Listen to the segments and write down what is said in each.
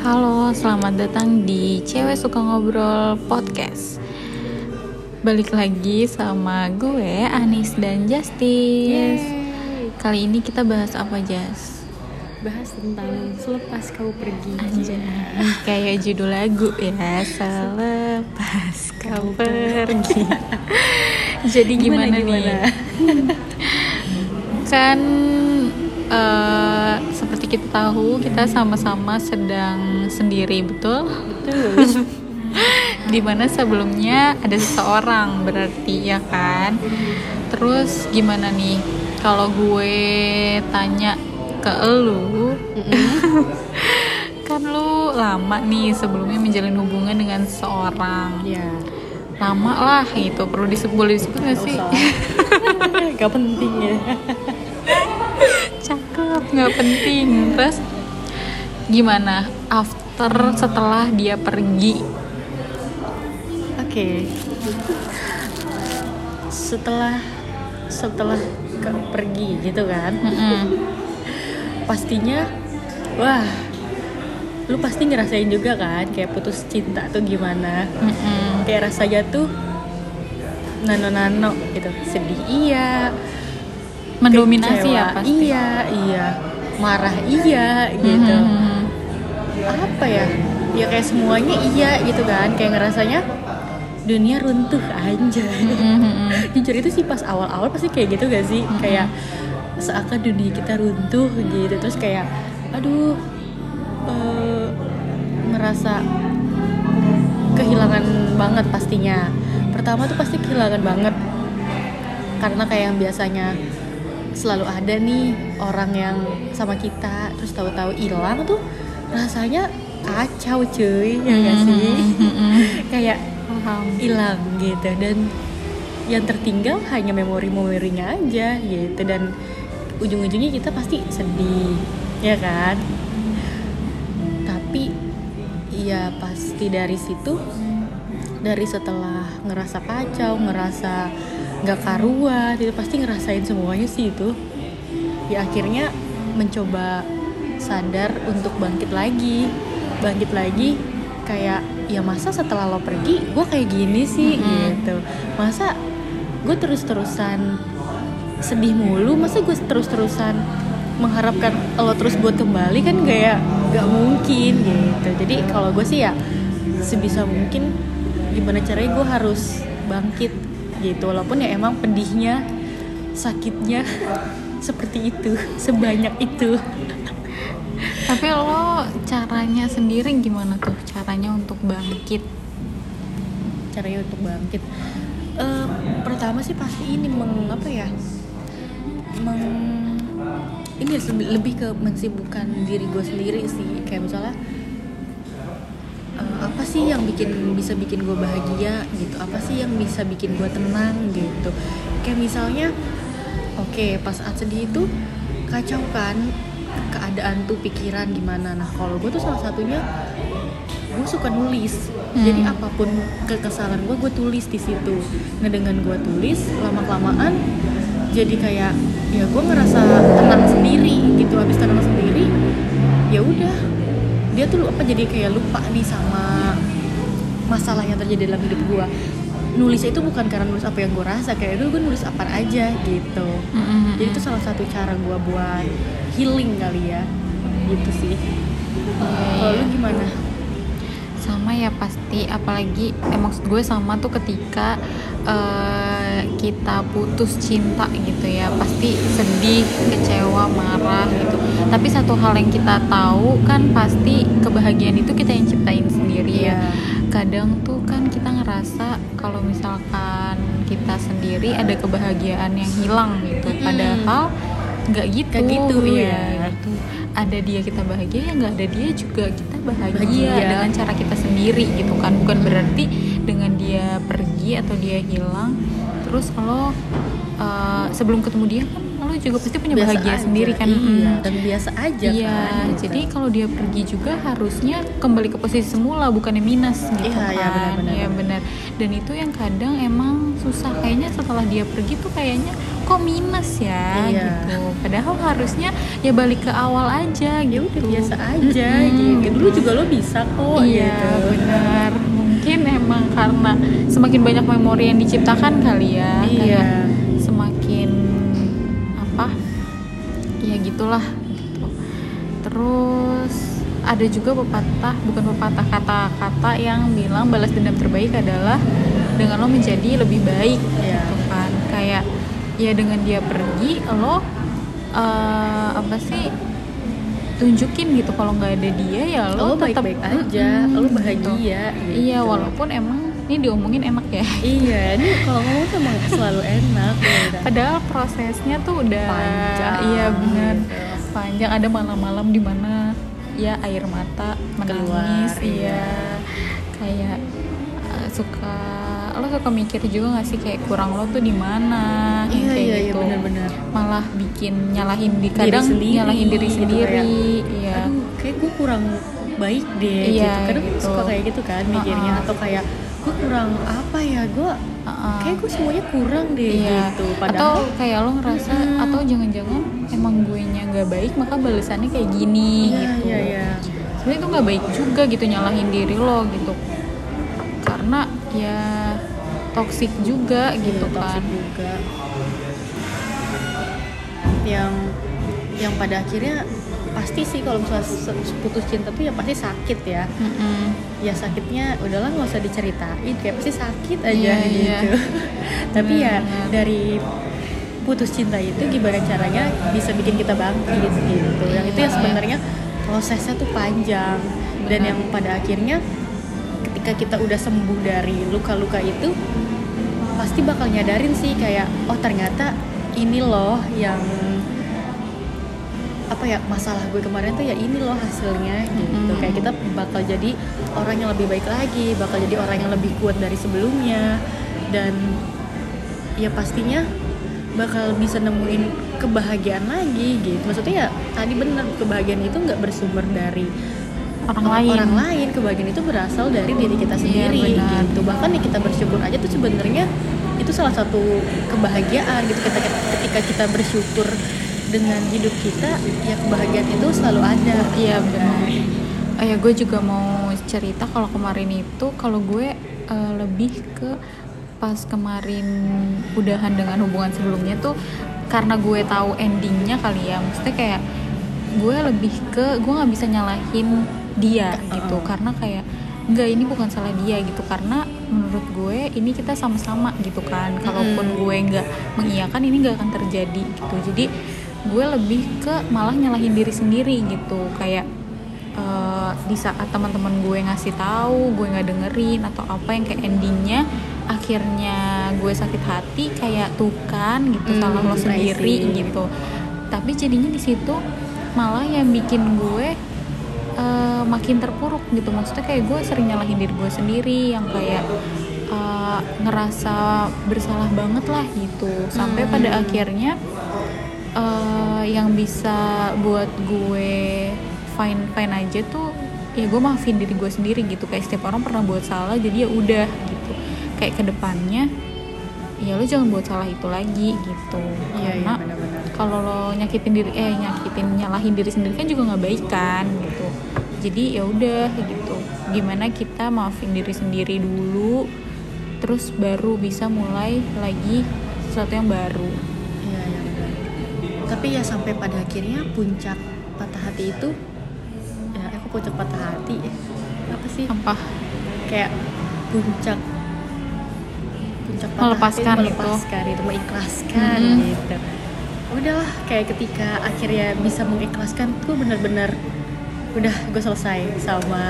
Halo, selamat datang di Cewek Suka Ngobrol Podcast. Balik lagi sama gue, Anis dan Justice. Kali ini kita bahas apa, Jas? bahas tentang selepas kau pergi Anjay, kayak judul lagu ya, selepas kau pergi. Jadi gimana, nih? kan seperti kita tahu kita sama-sama sedang sendiri betul? Betul. Di mana sebelumnya ada seseorang berarti ya kan? Terus gimana nih? Kalau gue tanya ke elu kan lu lama nih sebelumnya menjalin hubungan dengan seseorang. Ya lama lah gitu perlu disebut disebut gak sih? Gak penting ya cakep nggak penting. Terus gimana after setelah dia pergi? Oke. Setelah setelah ke pergi gitu kan? Mm-mm. pastinya wah lu pasti ngerasain juga kan? Kayak putus cinta tuh gimana? Mm-mm. kayak rasanya tuh nano-nano gitu. Sedih iya mendominasi ya kecewa. pasti. Iya iya. Marah iya gitu. Mhm. apa ya? Ya kayak semuanya iya gitu kan. Kayak ngerasanya dunia runtuh aja. Mhm. jujur itu sih pas awal-awal pasti kayak gitu gak sih? Kayak seakan dunia kita runtuh gitu. Terus kayak aduh eh, ngerasa kehilangan banget pastinya. Pertama tuh pasti kehilangan banget. Karena kayak yang biasanya selalu ada nih orang yang sama kita terus tahu-tahu hilang tuh rasanya kacau cuy ya gak sih? Mhm. kayak hilang gitu dan yang tertinggal hanya memori-memorinya aja gitu dan ujung-ujungnya kita pasti sedih ya kan? Tapi ya pasti dari situ dari setelah ngerasa kacau ngerasa nggak karuan itu pasti ngerasain semuanya sih itu. Ya akhirnya mencoba sadar untuk bangkit lagi. Bangkit lagi kayak ya masa setelah lo pergi gue kayak gini sih Mhm. gitu. Masa gue terus terusan sedih mulu? Masa gue terus terusan mengharapkan lo terus buat kembali? Kan kayak gak mungkin gitu. Jadi kalau gue sih ya sebisa mungkin gimana caranya gue harus bangkit gitu walaupun ya emang pedihnya sakitnya seperti itu sebanyak itu. Tapi lo caranya sendiri gimana tuh? Caranya untuk bangkit? Caranya untuk bangkit. Eh, pertama sih pasti ini meng apa ya meng ini lebih ke mensibukkan diri gue sendiri sih. Kayak misalnya apa sih yang bikin bisa bikin gue bahagia gitu? Apa sih yang bisa bikin gue tenang gitu? Kayak misalnya oke pas saat sedih itu kacau kan? Keadaan tuh pikiran gimana? Nah kalau gue tuh salah satunya gue suka nulis. Hmm. jadi apa pun kekesalan gue gue tulis di situ. Nah dengan gue tulis lama kelamaan jadi kayak ya gue ngerasa tenang sendiri gitu. Habis tenang sendiri ya udah. Dia tuh apa jadi kayak lupa nih sama masalah yang terjadi dalam hidup gue nulisnya itu bukan karena nulis apa yang gue rasa kayak dulu gue nulis apa aja gitu. Mhm. jadi itu salah satu cara gue buat healing kali ya. Gitu sih. Kalau lu gimana? Sama ya pasti apalagi eh, maksud gue sama tuh ketika eh, kita putus cinta gitu ya. Pasti sedih kecewa marah gitu tapi satu hal yang kita tahu kan pasti kebahagiaan itu kita yang ciptain sendiri ya Iya. kadang tuh kan kita ngerasa kalau misalkan kita sendiri ada kebahagiaan yang hilang gitu padahal nggak gitu Nggak gitu, ya iya. gitu. ada dia kita bahagia ya nggak ada dia juga kita bahagia, Bahagia. dengan cara kita sendiri gitu kan bukan berarti dengan dia pergi atau dia hilang terus kalau uh, sebelum ketemu dia kan lo juga pasti punya Biasa bahagia aja, sendiri kan iya Mm. dan biasa aja Iya, kan gitu. jadi kalau dia pergi juga harusnya kembali ke posisi semula bukannya minus gitu Iya, kan. iya, benar-benar. Iya, benar. Dan itu yang kadang emang susah kayaknya setelah dia pergi tuh kayaknya kok minus ya Iya. gitu. Padahal harusnya ya balik ke awal aja ya gitu. udah biasa aja Mm-mm, gitu dulu juga lo bisa kok iya gitu benar mungkin emang karena semakin banyak memori yang diciptakan kali ya Iya. kayak ya gitulah gitu terus ada juga pepatah bukan pepatah kata-kata yang bilang balas dendam terbaik adalah dengan lo menjadi lebih baik Iya. gitu kan kayak ya dengan dia pergi lo eh, apa sih tunjukin gitu kalau nggak ada dia ya lo, lo tetap baik-baik aja Mm-mm, lo gitu. bahagia gitu. Iya, walaupun emang ini diomongin enak ya. iya ini kalau ngomong tuh emang selalu enak gitu. Padahal prosesnya tuh udah Panjang, Iya benar. gitu. Panjang ada malam-malam di mana ya air mata menangis, Keluar, iya. Kayak eh, suka lo suka mikir juga gak sih kayak kurang lo tuh di mana iya kayak iya iya gitu. benar-benar Malah bikin nyalahin di Diri kadang sendiri, nyalahin diri gitu sendiri. Iya. aduh kayak gue kurang baik deh Iya, gitu kadang gitu. suka kayak gitu kan mikirnya Uh-uh. atau kayak gue kurang apa ya gue Uh-uh. kayak gue semuanya kurang deh Iya. gitu Atau padahal kayak lo ngerasa Mm-mm. atau jangan-jangan emang gue nya nggak baik maka balasannya kayak gini iya gitu. iya iya Sebenarnya itu nggak baik juga gitu nyalahin diri lo gitu. Karena ya toksik juga gitu Iya, kan. toxic juga yang yang pada akhirnya pasti sih kalau misalnya putus cinta tuh ya pasti sakit ya Mm-mm. ya sakitnya udahlah nggak usah diceritain kayak pasti sakit aja Iya, gitu iya. tapi ya dari putus cinta itu gimana caranya bisa bikin kita bangkit gitu yang itu ya Iya. sebenarnya prosesnya tuh panjang dan yang pada akhirnya ketika kita udah sembuh dari luka-luka itu pasti bakal nyadarin sih kayak oh ternyata ini loh yang apa ya masalah gue kemarin tuh ya ini loh hasilnya gitu Mm. kayak kita bakal jadi orang yang lebih baik lagi bakal jadi orang yang lebih kuat dari sebelumnya dan ya pastinya bakal bisa nemuin kebahagiaan lagi gitu maksudnya ya tadi bener kebahagiaan itu nggak bersumber dari Orang lain. orang lain kebahagiaan itu berasal dari diri kita Iya, sendiri benar. gitu bahkan ya kita bersyukur aja tuh sebenarnya itu salah satu kebahagiaan gitu ketika ketika kita bersyukur dengan hidup kita ya kebahagiaan itu selalu ada. Iya benar. Oh ya gue juga mau cerita kalau kemarin itu kalau gue eh, lebih ke pas kemarin udahan dengan hubungan sebelumnya tuh karena gue tahu endingnya kali ya maksudnya kayak gue lebih ke gue nggak bisa nyalahin dia gitu. Uh-uh. karena kayak enggak ini bukan salah dia gitu. Karena menurut gue ini kita sama-sama gitu kan. Kalaupun gue nggak mengiyakan ini nggak akan terjadi gitu. Jadi gue lebih ke malah nyalahin diri sendiri gitu. Kayak eh, di saat teman-teman gue ngasih tahu gue nggak dengerin atau apa yang kayak endingnya akhirnya gue sakit hati kayak tuh kan gitu Hmm, salah lo sendiri gitu. Tapi jadinya di situ malah yang bikin gue eh, makin terpuruk gitu. Maksudnya kayak gue sering nyalahin diri gue sendiri yang kayak eh, ngerasa bersalah banget lah gitu. Sampai Hmm. pada akhirnya eh, yang bisa buat gue fine fine aja tuh ya gue maafin diri gue sendiri gitu. Kayak setiap orang pernah buat salah jadi ya udah gitu. Kayak ke depannya ya lo jangan buat salah itu lagi gitu. Iya iya karena benar-benar. kalau lo nyakitin diri eh nyakitin nyalahin diri sendiri kan juga nggak baik kan gitu. Jadi ya udah gitu. Gimana kita maafin diri sendiri dulu terus baru bisa mulai lagi sesuatu yang baru tapi ya sampai pada akhirnya puncak patah hati itu ya aku puncak patah hati apa sih? Apa kayak puncak puncak patah Melepaskan hati, itu. melepaskan itu mengikhlaskan Mhm. gitu. Udahlah kayak ketika akhirnya bisa mengikhlaskan tuh bener-bener udah gue selesai sama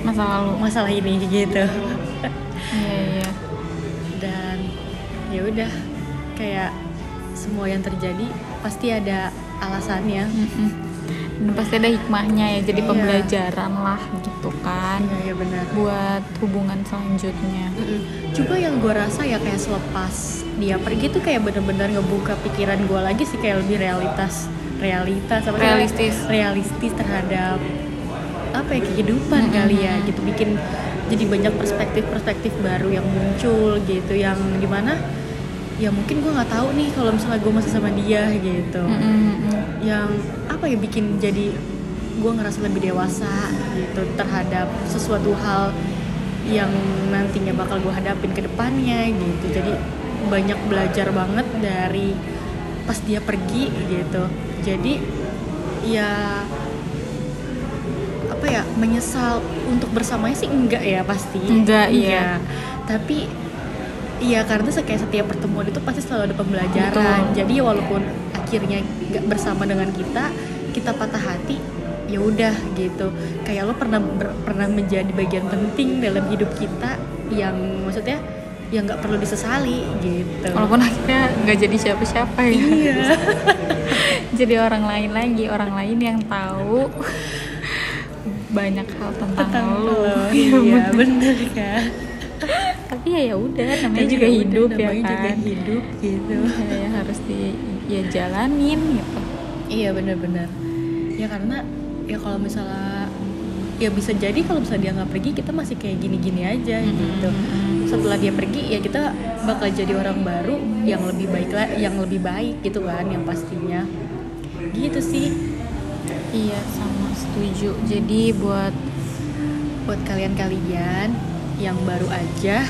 masa lalu. masalah ini gitu. Iya iya. Dan ya udah kayak semua yang terjadi pasti ada alasannya dan pasti ada hikmahnya ya jadi Iya. pembelajaran lah gitu kan iya iya benar buat hubungan selanjutnya Mm-mm. Juga yang gue rasa ya kayak selepas dia pergi tuh kayak bener-bener ngebuka pikiran gue lagi sih kayak lebih realitas realitas apa? Realistis. realistis terhadap apa ya kehidupan Mm-mm. kali ya gitu bikin jadi banyak perspektif-perspektif baru yang muncul gitu yang di mana ya mungkin gue nggak tahu nih kalau misalnya gue masih sama dia gitu. Mm-mm, mm-mm. yang apa ya bikin jadi gue ngerasa lebih dewasa gitu terhadap sesuatu hal yang nantinya bakal gue hadapin ke depannya gitu. Jadi banyak belajar banget dari pas dia pergi gitu. Jadi ya apa ya menyesal untuk bersamanya sih enggak ya pasti. Enggak, iya. tapi iya karena kayak setiap pertemuan itu pasti selalu ada pembelajaran. Betul. jadi walaupun akhirnya nggak bersama dengan kita kita patah hati ya udah gitu. Kayak lo pernah ber- pernah menjadi bagian penting dalam hidup kita yang maksudnya yang nggak perlu disesali gitu. Walaupun akhirnya nggak jadi siapa-siapa ya. Iya. Jadi orang lain lagi orang lain yang tahu banyak hal tentang, tentang lo. lo. Iya, iya bener. kan tapi ya ya udah namanya juga ya udah, hidup ya namanya juga kan. hidup gitu. Ya, ya harus di ya jalanin gitu. Iya bener-bener Ya karena ya kalau misalnya ya bisa jadi kalau misalnya dia nggak pergi kita masih kayak gini-gini aja gitu. Setelah dia pergi ya kita bakal jadi orang baru yang lebih baik lah, yang lebih baik gitu kan yang pastinya. Gitu sih. Iya sama setuju. Jadi buat buat kalian-kalian yang baru aja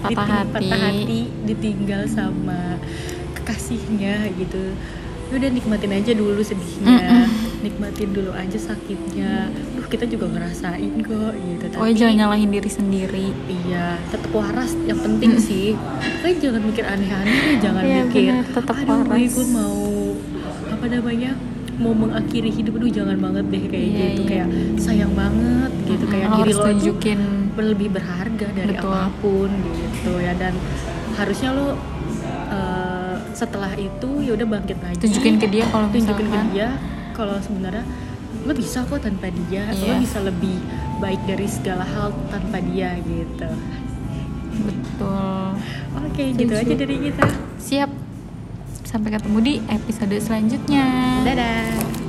Patah hati. patah hati ditinggal sama kekasihnya gitu. Ya Udah nikmatin aja dulu sedihnya, nikmatin dulu aja sakitnya. Duh kita juga ngerasain kok gitu. oh jangan nyalahin diri sendiri Iya, tetap waras yang penting sih. Kalian jangan mikir aneh-aneh, jangan Iya, mikir. bener, tetap Aduh, waras." gue mau apa namanya? mau mengakhiri hidup aduh jangan banget deh kayak Iya, gitu iya. kayak sayang banget gitu kayak Lo diri harus lo tuh tunjukin lebih berharga dari Betul. apa pun gitu ya. Dan harusnya lo eh, setelah itu ya udah bangkit lagi. Tunjukin ke dia kalau tunjukin ke dia kalau sebenarnya lo bisa kok tanpa dia. Lo Iya. bisa lebih baik dari segala hal tanpa dia gitu. Betul. Oke gitu Setuju. aja dari kita. Siap. Sampai ketemu di episode selanjutnya. Dadah